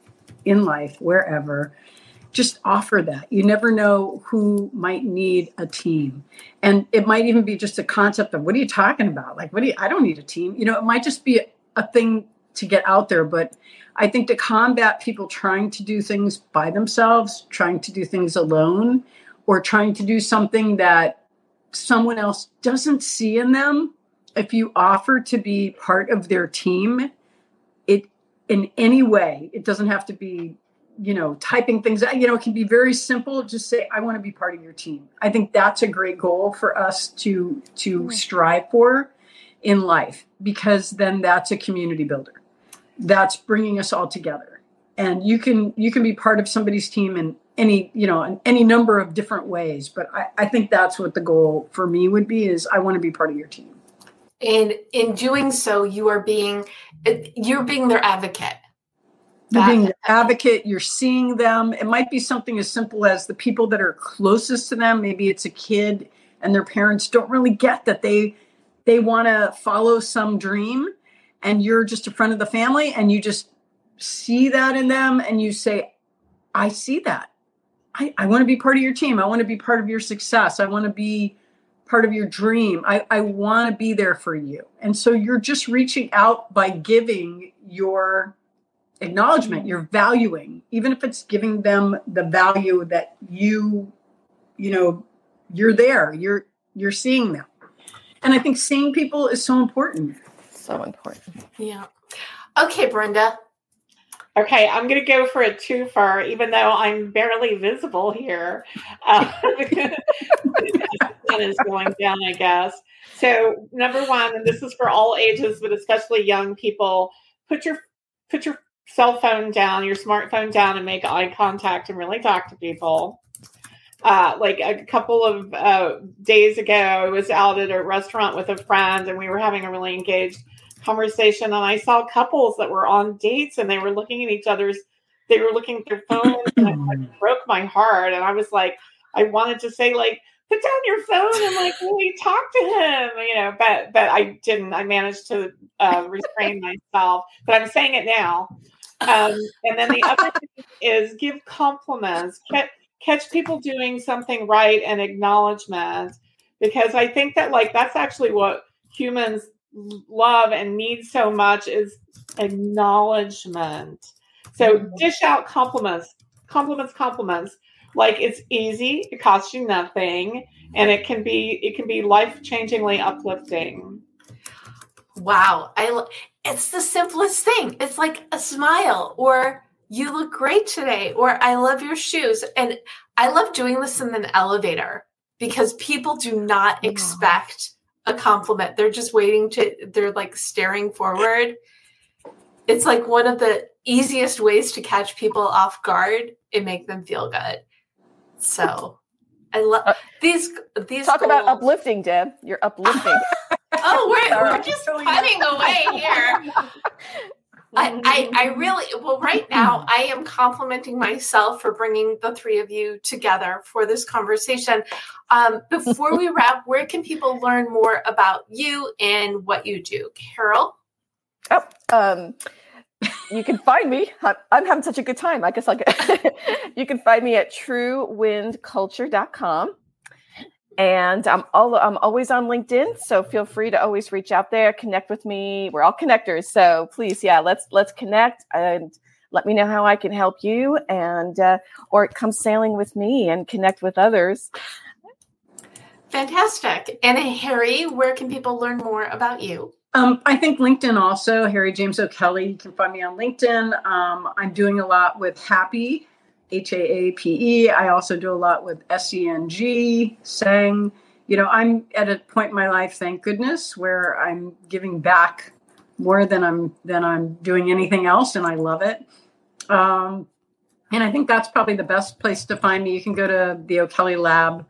in life, wherever just offer that. You never know who might need a team. And it might even be just a concept of what are you talking about? Like, what do you, I don't need a team. You know, it might just be a, a thing to get out there. But I think to combat people trying to do things by themselves, trying to do things alone, or trying to do something that someone else doesn't see in them, if you offer to be part of their team, it in any way, it doesn't have to be you know, typing things out, you know, it can be very simple. Just say, I want to be part of your team. I think that's a great goal for us to to mm-hmm. strive for in life because then that's a community builder. That's bringing us all together. And you can you can be part of somebody's team in any you know in any number of different ways. But I, I think that's what the goal for me would be is I want to be part of your team. And in doing so, you are being uh, you're being their advocate you're being an advocate, you're seeing them. It might be something as simple as the people that are closest to them. Maybe it's a kid and their parents don't really get that they they want to follow some dream and you're just a friend of the family and you just see that in them and you say, I see that. I, I want to be part of your team. I want to be part of your success. I want to be part of your dream. I, I want to be there for you. And so you're just reaching out by giving your acknowledgement you're valuing even if it's giving them the value that you you know you're there you're you're seeing them and i think seeing people is so important so important yeah okay brenda Okay, I'm going to go for a twofer, even though I'm barely visible here. Uh, the sun is going down, I guess. So, number one, and this is for all ages, but especially young people, put your put your cell phone down, your smartphone down, and make eye contact and really talk to people. Uh, like a couple of uh, days ago, I was out at a restaurant with a friend, and we were having a really engaged conversation and I saw couples that were on dates and they were looking at each other's they were looking at their phones and it like, broke my heart and I was like I wanted to say like put down your phone and like really talk to him you know but but I didn't I managed to uh, restrain myself but I'm saying it now. Um, and then the other thing is give compliments catch, catch people doing something right and acknowledgement because I think that like that's actually what humans love and need so much is acknowledgement. So mm-hmm. dish out compliments, compliments, compliments. Like it's easy, it costs you nothing, and it can be it can be life changingly uplifting. Wow, I it's the simplest thing. It's like a smile or you look great today or I love your shoes. And I love doing this in an elevator because people do not expect a compliment. They're just waiting to, they're like staring forward. It's like one of the easiest ways to catch people off guard and make them feel good. So I love uh, these. These talk goals. about uplifting, Deb. You're uplifting. oh, we're, we're just putting away here. I, I, I really well right now I am complimenting myself for bringing the three of you together for this conversation. Um, before we wrap, where can people learn more about you and what you do, Carol? Oh, um, you can find me. I'm having such a good time. I guess I'll get. you can find me at truewindculture.com. And I'm all I'm always on LinkedIn, so feel free to always reach out there, connect with me. We're all connectors, so please, yeah, let's let's connect and let me know how I can help you, and uh, or come sailing with me and connect with others. Fantastic. And Harri, where can people learn more about you? Um, I think LinkedIn also, Harri James-O'Kelley. You can find me on LinkedIn. Um, I'm doing a lot with Happy H A A P E. I also do a lot with S E N G, Sang. You know, I'm at a point in my life, thank goodness, where I'm giving back more than I'm than I'm doing anything else, and I love it. Um, and I think that's probably the best place to find me. You can go to the O'Kelley Lab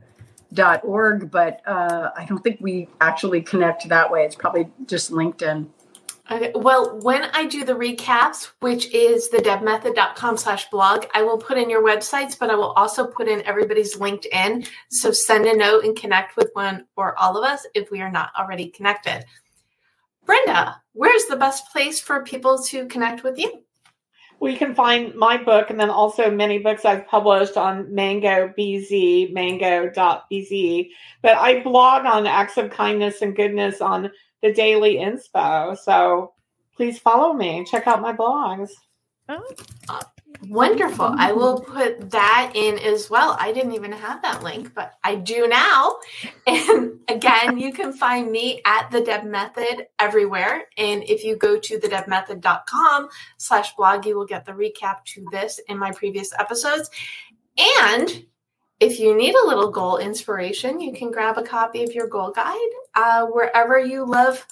dot org, but uh, I don't think we actually connect that way. It's probably just LinkedIn. Okay. Well, when I do the recaps, which is the debmethod.com slash blog, I will put in your websites, but I will also put in everybody's LinkedIn. So send a note and connect with one or all of us if we are not already connected. Brenda, where's the best place for people to connect with you? Well, you can find my book and then also many books I've published on Mango BZ, mango.bz. But I blog on acts of kindness and goodness on the daily inspo. So please follow me. Check out my blogs. Oh. wonderful. I will put that in as well. I didn't even have that link, but I do now. And again, you can find me at the Deb Method everywhere. And if you go to thedebmethod.com slash blog, you will get the recap to this in my previous episodes. And if you need a little goal inspiration, you can grab a copy of your goal guide uh, wherever you love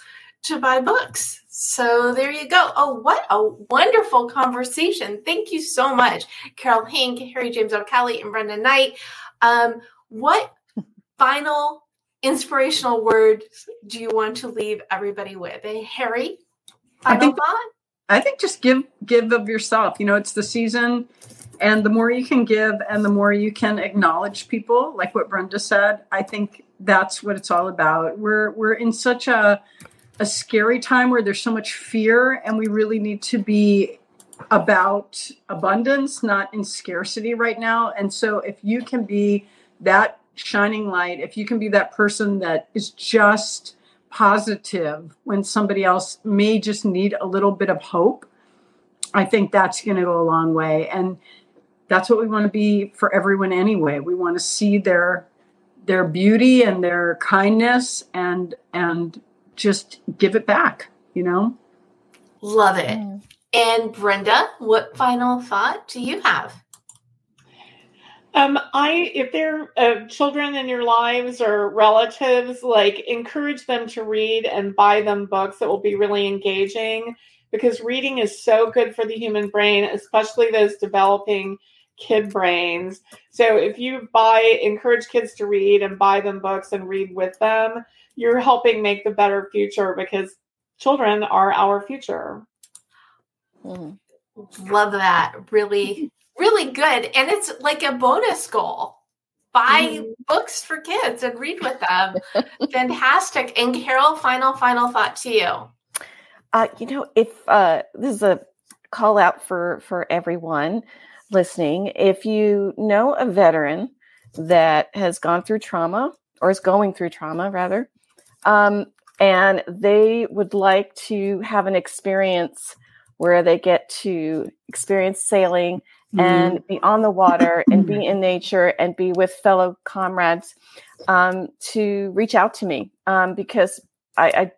to buy books. So there you go. Oh, what a wonderful conversation. Thank you so much, Carol Hink, Harri James-O'Kelley, and Brenda Knight. Um, what final inspirational words do you want to leave everybody with? Hey, Harri, final I think, thought? I think just give give of yourself. You know, it's the season and the more you can give and the more you can acknowledge people like what brenda said i think that's what it's all about. We're we're in such a a scary time where there's so much fear and we really need to be about abundance not in scarcity right now. And so if you can be that shining light if you can be that person that is just positive when somebody else may just need a little bit of hope i think that's going to go a long way. And that's what we want to be for everyone anyway. We want to see their their beauty and their kindness and and just give it back, you know? Love it. Mm. And Brenda, what final thought do you have? Um, I if they're uh, children in your lives or relatives, like encourage them to read and buy them books that will be really engaging because reading is so good for the human brain, especially those developing kid brains. So if you buy, encourage kids to read and buy them books and read with them, you're helping make the better future because children are our future. Mm. Love that. Really, really good. And it's like a bonus goal. Buy mm. books for kids and read with them. Fantastic. And Carol, final, final thought to you. Uh, you know, if uh, this is a call out for for everyone listening, if you know a veteran that has gone through trauma or is going through trauma, rather, um, and they would like to have an experience where they get to experience sailing mm-hmm. and be on the water and be in nature and be with fellow comrades um, to reach out to me um, because I, I,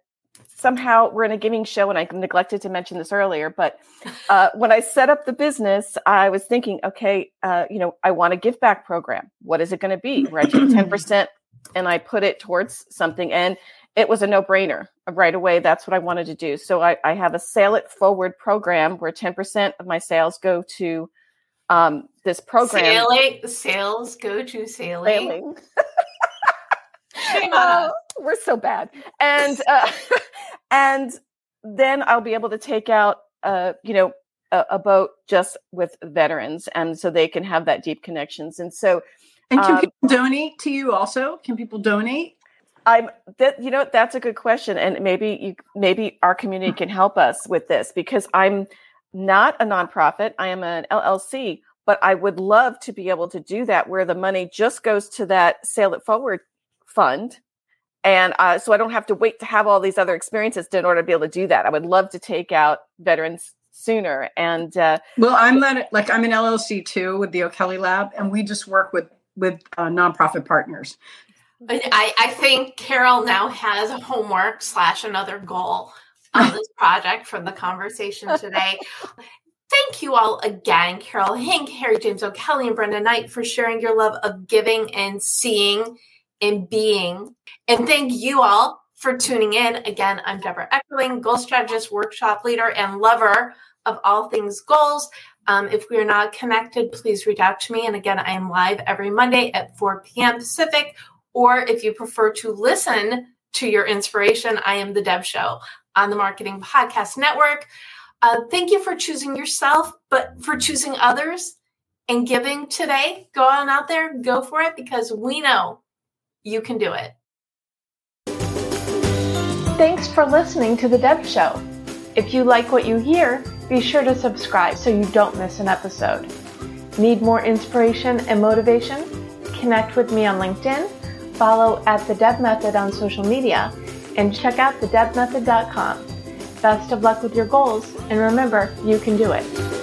somehow we're in a giving show and I neglected to mention this earlier, but uh, when I set up the business, I was thinking, okay, uh, you know, I want a give back program. What is it going to be? Where I take 10% and I put it towards something. And it was a no brainer right away. That's what I wanted to do. So I, I have a Sail It Forward program where 10% of my sales go to um, this program. Sailing, sales go to sailing. sailing. uh, we're so bad. And, uh, and then I'll be able to take out, uh, you know, a, a, boat just with veterans. And so they can have that deep connections. And so, and can um, people donate to you also? Can people donate? I'm that you know that's a good question, and maybe you maybe our community can help us with this because I'm not a nonprofit. I am an LLC, but I would love to be able to do that where the money just goes to that Sail It Forward fund, and uh, so I don't have to wait to have all these other experiences in order to be able to do that. I would love to take out veterans sooner. And uh, well, I'm not like I'm an LLC too with the O'Kelley Lab, and we just work with with uh, nonprofit partners. I, I think Carol now has a homework slash another goal on this project from the conversation today. Thank you all again, Carol Hink, Harri James O'Kelley, and Brenda Knight for sharing your love of giving and seeing and being. And thank you all for tuning in. Again, I'm Debra Eckerling, goal strategist, workshop leader, and lover of all things goals. Um, if we are not connected, please reach out to me. And again, I am live every Monday at 4 p.m. Pacific or if you prefer to listen to your inspiration, I am The Deb Show on the Marketing Podcast Network. Uh, thank you for choosing yourself, but for choosing others and giving today. Go on out there, go for it because we know you can do it. Thanks for listening to The Deb Show. If you like what you hear, be sure to subscribe so you don't miss an episode. Need more inspiration and motivation? Connect with me on LinkedIn follow at The Deb Method on social media, and check out thedebmethod.com. Best of luck with your goals, and remember, you can do it.